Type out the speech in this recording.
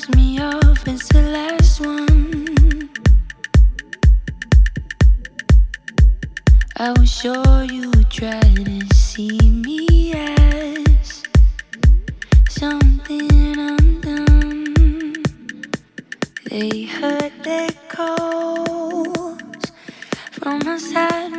reminds me of is the last one. I was sure you try to see me as something undone. They heard their calls from outside.